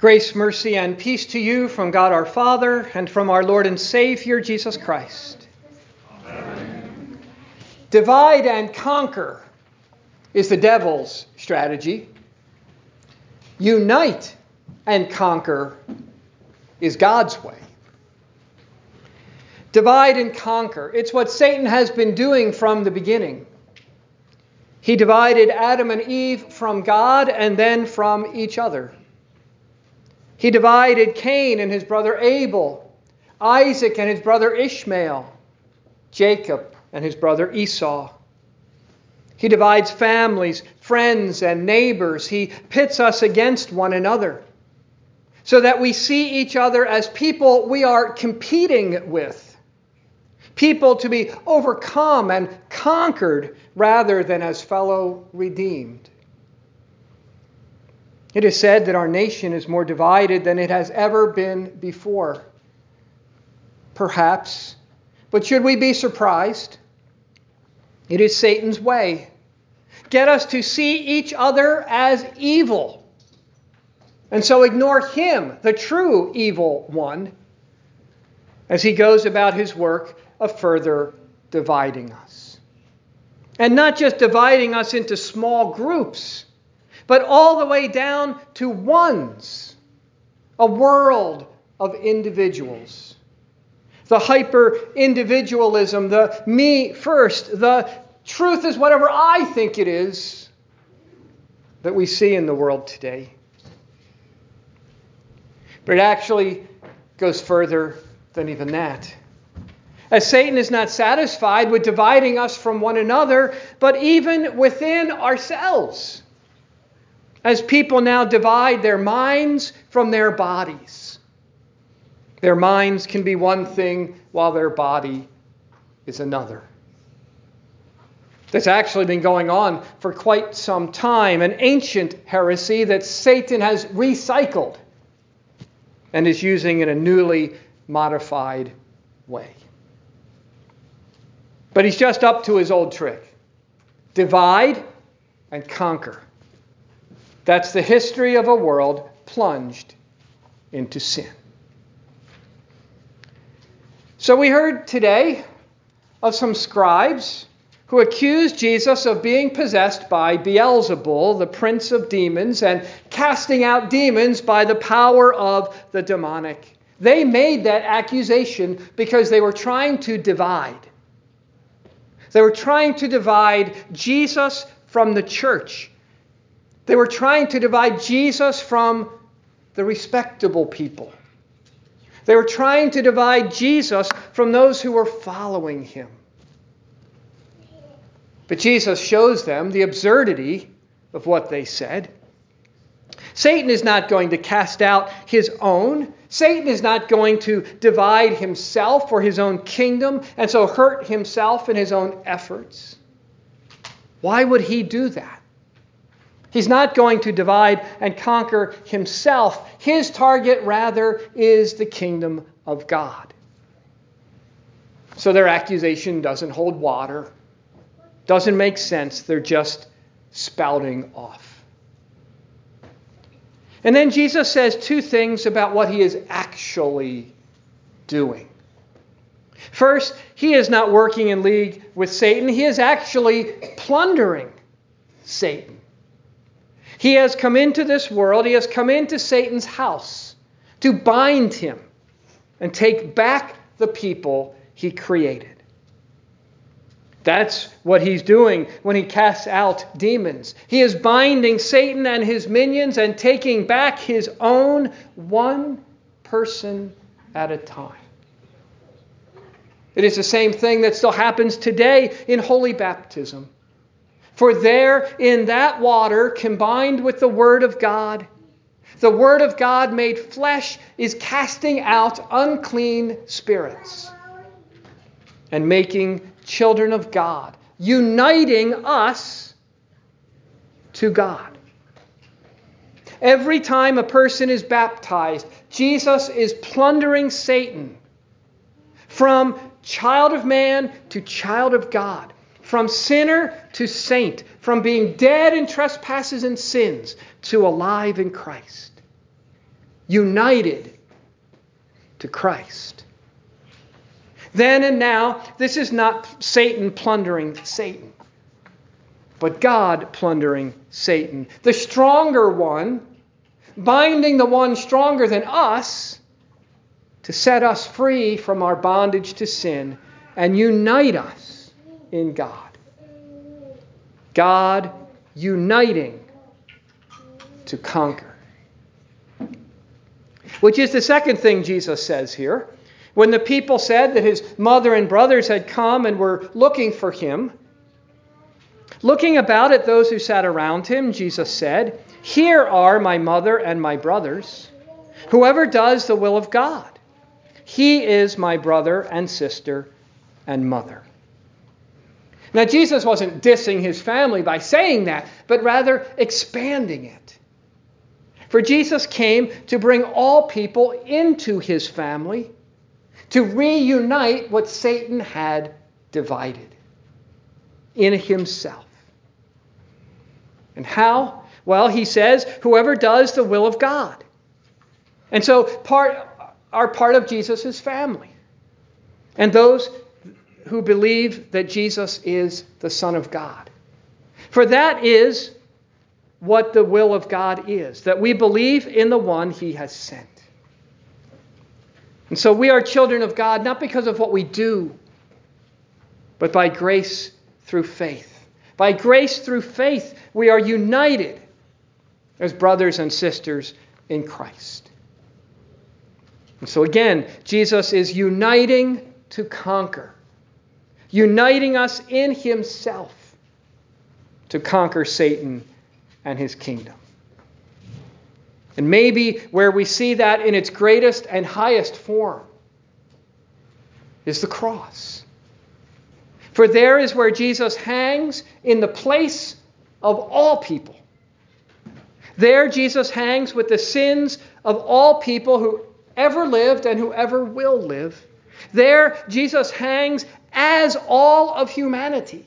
Grace, mercy, and peace to you from God our Father and from our Lord and Savior Jesus Christ. Amen. Divide and conquer is the devil's strategy. Unite and conquer is God's way. Divide and conquer. It's what Satan has been doing from the beginning. He divided Adam and Eve from God and then from each other. He divided Cain and his brother Abel, Isaac and his brother Ishmael, Jacob and his brother Esau. He divides families, friends, and neighbors. He pits us against one another so that we see each other as people we are competing with, people to be overcome and conquered rather than as fellow redeemed. It is said that our nation is more divided than it has ever been before. Perhaps. But should we be surprised? It is Satan's way. Get us to see each other as evil. And so ignore him, the true evil one, as he goes about his work of further dividing us. And not just dividing us into small groups but all the way down to ones, a world of individuals. The hyper individualism, the me first, the truth is whatever I think it is that we see in the world today. But it actually goes further than even that. As Satan is not satisfied with dividing us from one another, but even within ourselves as people now divide their minds from their bodies. Their minds can be one thing while their body is another. That's actually been going on for quite some time, an ancient heresy that Satan has recycled and is using in a newly modified way. But he's just up to his old trick divide and conquer. That's the history of a world plunged into sin. So we heard today of some scribes who accused Jesus of being possessed by Beelzebul, the prince of demons, and casting out demons by the power of the demonic. They made that accusation because they were trying to divide. They were trying to divide Jesus from the church. They were trying to divide Jesus from the respectable people. They were trying to divide Jesus from those who were following him. But Jesus shows them the absurdity of what they said. Satan is not going to cast out his own. Satan is not going to divide himself for his own kingdom and so hurt himself in his own efforts. Why would he do that? He's not going to divide and conquer himself. His target, rather, is the kingdom of God. So their accusation doesn't hold water, doesn't make sense. They're just spouting off. And then Jesus says two things about what he is actually doing. First, he is not working in league with Satan, he is actually plundering Satan. He has come into this world, he has come into Satan's house to bind him and take back the people he created. That's what he's doing when he casts out demons. He is binding Satan and his minions and taking back his own one person at a time. It is the same thing that still happens today in holy baptism. For there in that water, combined with the Word of God, the Word of God made flesh is casting out unclean spirits and making children of God, uniting us to God. Every time a person is baptized, Jesus is plundering Satan from child of man to child of God from sinner to saint, from being dead in trespasses and sins to alive in Christ. United to Christ. Then and now, this is not Satan plundering Satan, but God plundering Satan. The stronger one, binding the one stronger than us to set us free from our bondage to sin and unite us in God. God uniting to conquer. Which is the second thing Jesus says here. When the people said that his mother and brothers had come and were looking for him, looking about at those who sat around him, Jesus said, Here are my mother and my brothers. Whoever does the will of God, he is my brother and sister and mother. Now, Jesus wasn't dissing his family by saying that, but rather expanding it. For Jesus came to bring all people into his family, to reunite what Satan had divided in himself. And how? Well, he says, whoever does the will of God. And so part are part of Jesus' family. And those who believe that Jesus is the Son of God. For that is what the will of God is that we believe in the one he has sent. And so we are children of God not because of what we do, but by grace through faith. By grace through faith, we are united as brothers and sisters in Christ. And so again, Jesus is uniting to conquer, uniting us in himself to conquer Satan and his kingdom. And maybe where we see that in its greatest and highest form is the cross. For there is where Jesus hangs in the place of all people. There, Jesus hangs with the sins of all people who ever lived and who ever will live. There, Jesus hangs as all of humanity,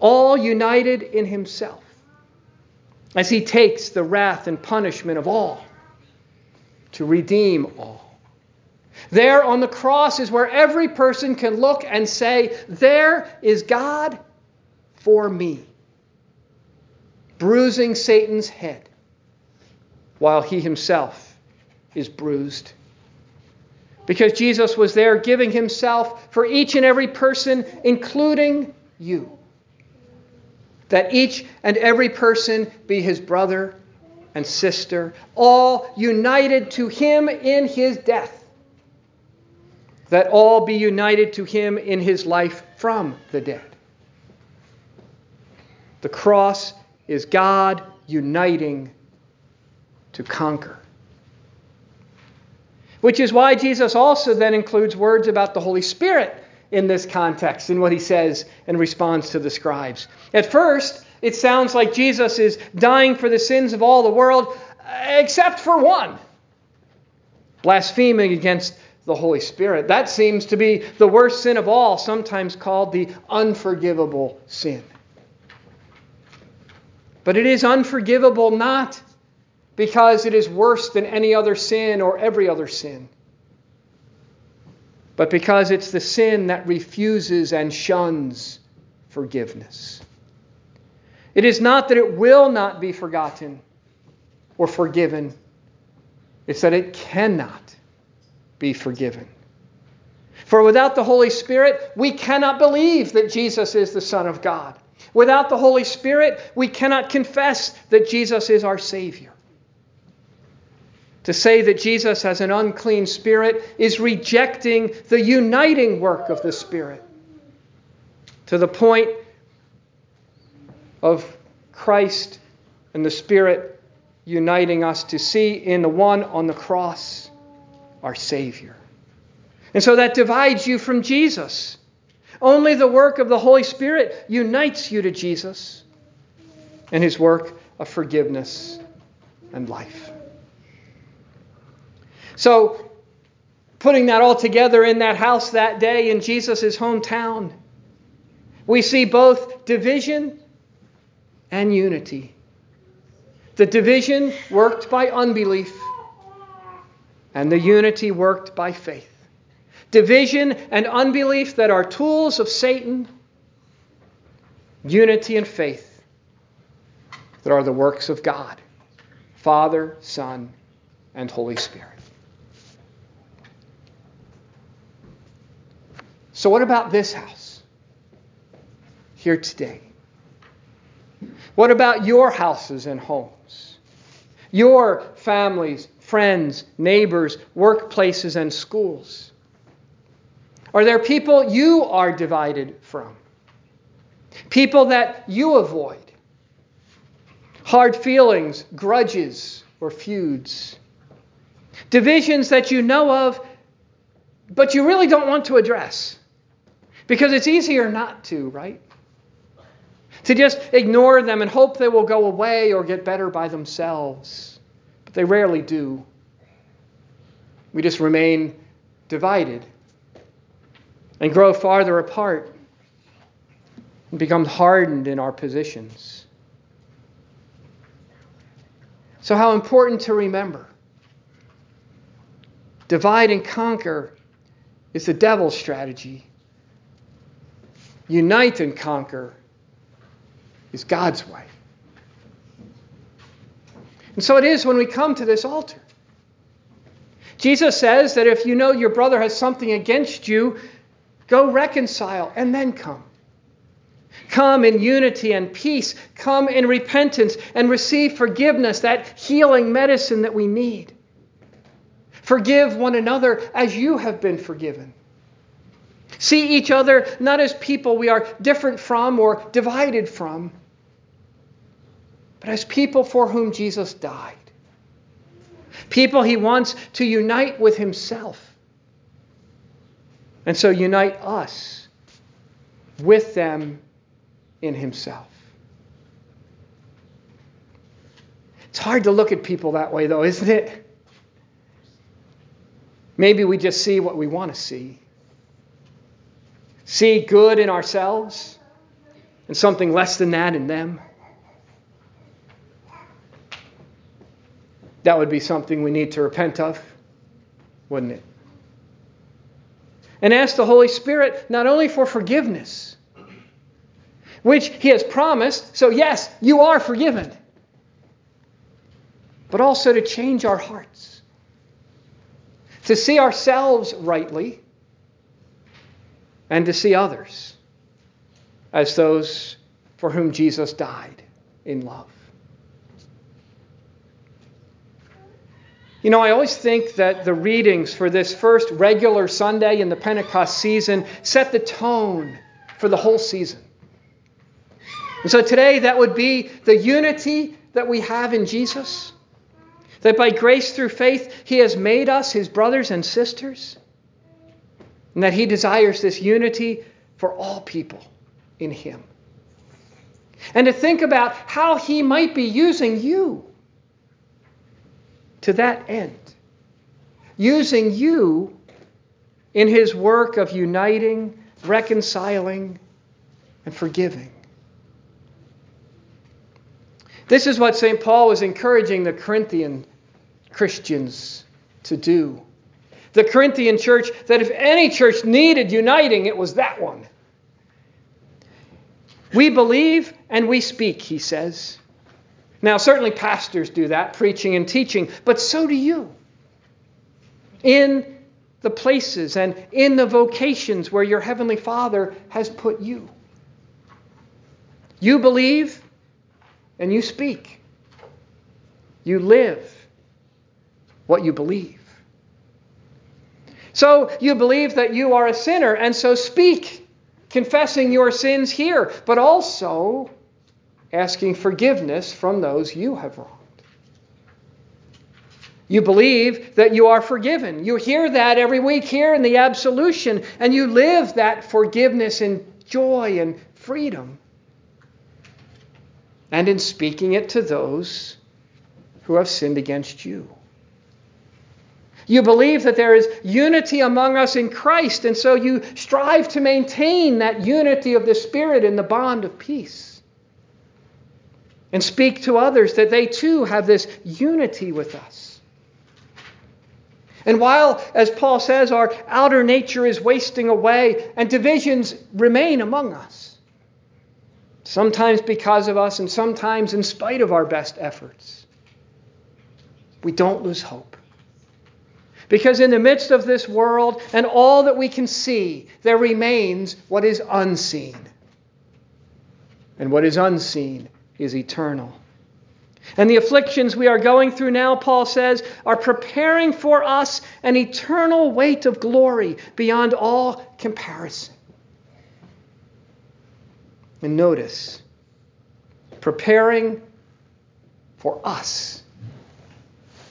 all united in himself as he takes the wrath and punishment of all to redeem all. There on the cross is where every person can look and say, There is God for me, bruising Satan's head while he himself is bruised. Because Jesus was there giving himself for each and every person, including you that each and every person be his brother and sister, all united to him in his death, that all be united to him in his life from the dead. The cross is God uniting to conquer. Which is why Jesus also then includes words about the Holy Spirit in this context, in what he says in response to the scribes. At first, it sounds like Jesus is dying for the sins of all the world, uh, except for one blaspheming against the Holy Spirit. That seems to be the worst sin of all, sometimes called the unforgivable sin. But it is unforgivable not because it is worse than any other sin or every other sin but because it's the sin that refuses and shuns forgiveness. It is not that it will not be forgotten or forgiven, it's that it cannot be forgiven. For without the Holy Spirit, we cannot believe that Jesus is the Son of God. Without the Holy Spirit, we cannot confess that Jesus is our Savior. To say that Jesus has an unclean spirit is rejecting the uniting work of the Spirit to the point of Christ and the Spirit uniting us to see in the one on the cross our Savior. And so that divides you from Jesus. Only the work of the Holy Spirit unites you to Jesus and his work of forgiveness and life. So, putting that all together in that house that day in Jesus' hometown, we see both division and unity. The division worked by unbelief, and the unity worked by faith. Division and unbelief that are tools of Satan, unity and faith that are the works of God, Father, Son, and Holy Spirit. So, what about this house here today? What about your houses and homes? Your families, friends, neighbors, workplaces, and schools? Are there people you are divided from? People that you avoid? Hard feelings, grudges, or feuds? Divisions that you know of, but you really don't want to address? Because it's easier not to, right? To just ignore them and hope they will go away or get better by themselves. But they rarely do. We just remain divided and grow farther apart and become hardened in our positions. So, how important to remember divide and conquer is the devil's strategy unite and conquer is God's way. And so it is when we come to this altar. Jesus says that if you know your brother has something against you, go reconcile and then come. Come in unity and peace. Come in repentance and receive forgiveness, that healing medicine that we need. Forgive one another as you have been forgiven. See each other not as people we are different from or divided from, but as people for whom Jesus died. People he wants to unite with himself. And so unite us with them in himself. It's hard to look at people that way, though, isn't it? Maybe we just see what we want to see see good in ourselves and something less than that in them. That would be something we need to repent of, wouldn't it? And ask the Holy Spirit not only for forgiveness, which He has promised, so yes, you are forgiven, but also to change our hearts, to see ourselves rightly and to see others as those for whom Jesus died in love. You know, I always think that the readings for this first regular Sunday in the Pentecost season set the tone for the whole season. And so today, that would be the unity that we have in Jesus. That by grace through faith, He has made us His brothers and sisters and that He desires this unity for all people in Him. And to think about how He might be using you to that end, using you in His work of uniting, reconciling, and forgiving. This is what St. Paul was encouraging the Corinthian Christians to do the Corinthian church that if any church needed uniting, it was that one. We believe and we speak, he says. Now, certainly pastors do that, preaching and teaching, but so do you. In the places and in the vocations where your Heavenly Father has put you. You believe and you speak. You live what you believe. So you believe that you are a sinner, and so speak, confessing your sins here, but also asking forgiveness from those you have wronged. You believe that you are forgiven. You hear that every week here in the absolution, and you live that forgiveness in joy and freedom. And in speaking it to those who have sinned against you. You believe that there is unity among us in Christ, and so you strive to maintain that unity of the Spirit in the bond of peace. And speak to others that they too have this unity with us. And while, as Paul says, our outer nature is wasting away and divisions remain among us, sometimes because of us and sometimes in spite of our best efforts, we don't lose hope. Because in the midst of this world and all that we can see, there remains what is unseen. And what is unseen is eternal. And the afflictions we are going through now, Paul says, are preparing for us an eternal weight of glory beyond all comparison. And notice, preparing for us,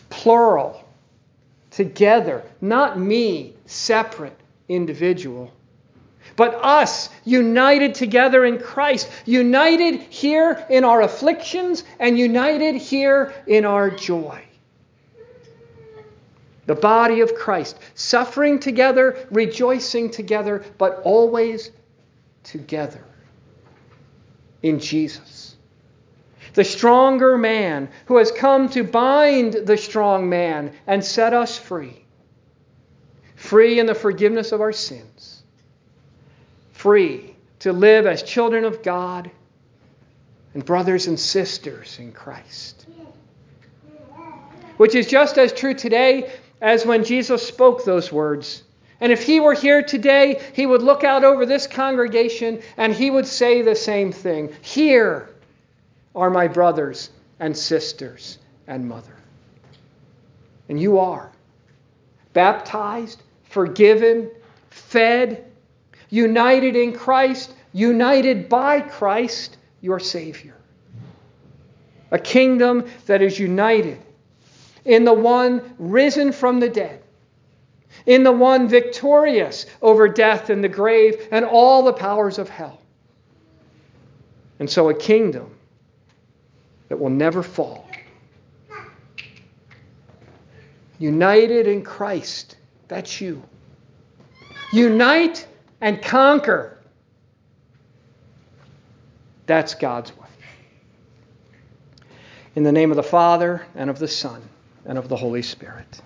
plural, together, not me, separate, individual but us united together in Christ, united here in our afflictions and united here in our joy. The body of Christ, suffering together, rejoicing together, but always together in Jesus. The stronger man who has come to bind the strong man and set us free. Free in the forgiveness of our sins free to live as children of God and brothers and sisters in Christ. Which is just as true today as when Jesus spoke those words. And if he were here today, he would look out over this congregation and he would say the same thing Here are my brothers and sisters and mother. And you are baptized, forgiven, fed, united in Christ, united by Christ, your Savior. A kingdom that is united in the one risen from the dead, in the one victorious over death and the grave and all the powers of hell. And so a kingdom that will never fall. United in Christ. That's you. Unite and conquer. That's God's way. In the name of the Father, and of the Son, and of the Holy Spirit.